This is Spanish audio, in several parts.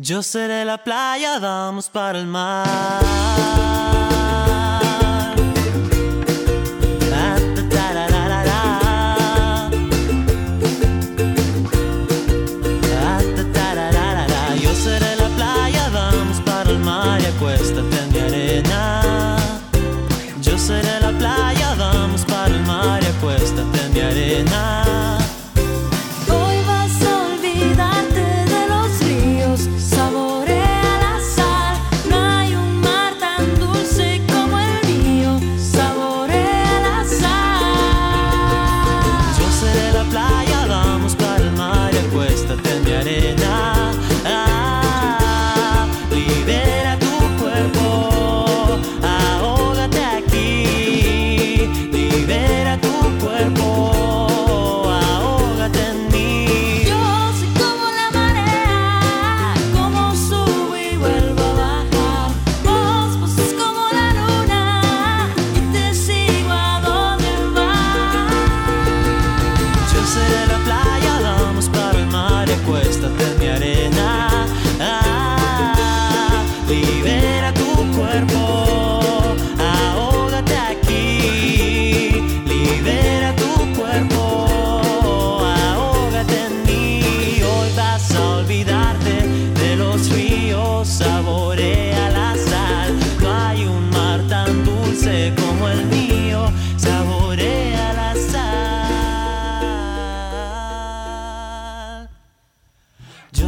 Yo seré la playa, vamos para el mar. Yo seré la playa, vamos para el mar y acuéstate en mi arena. Yo seré la playa, vamos para el mar y acuéstate en mi arena.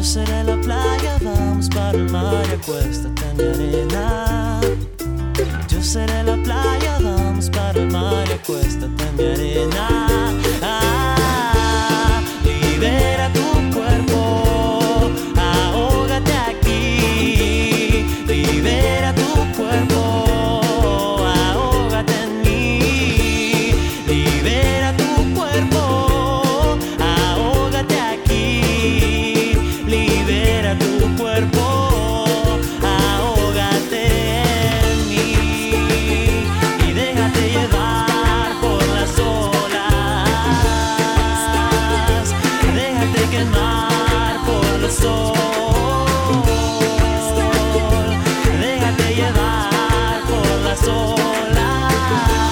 Yo seré la playa, vamos para el mar y acuéstate en arena. Yo seré la playa, vamos para el mar y acuéstate en arena. Ah. Yeah.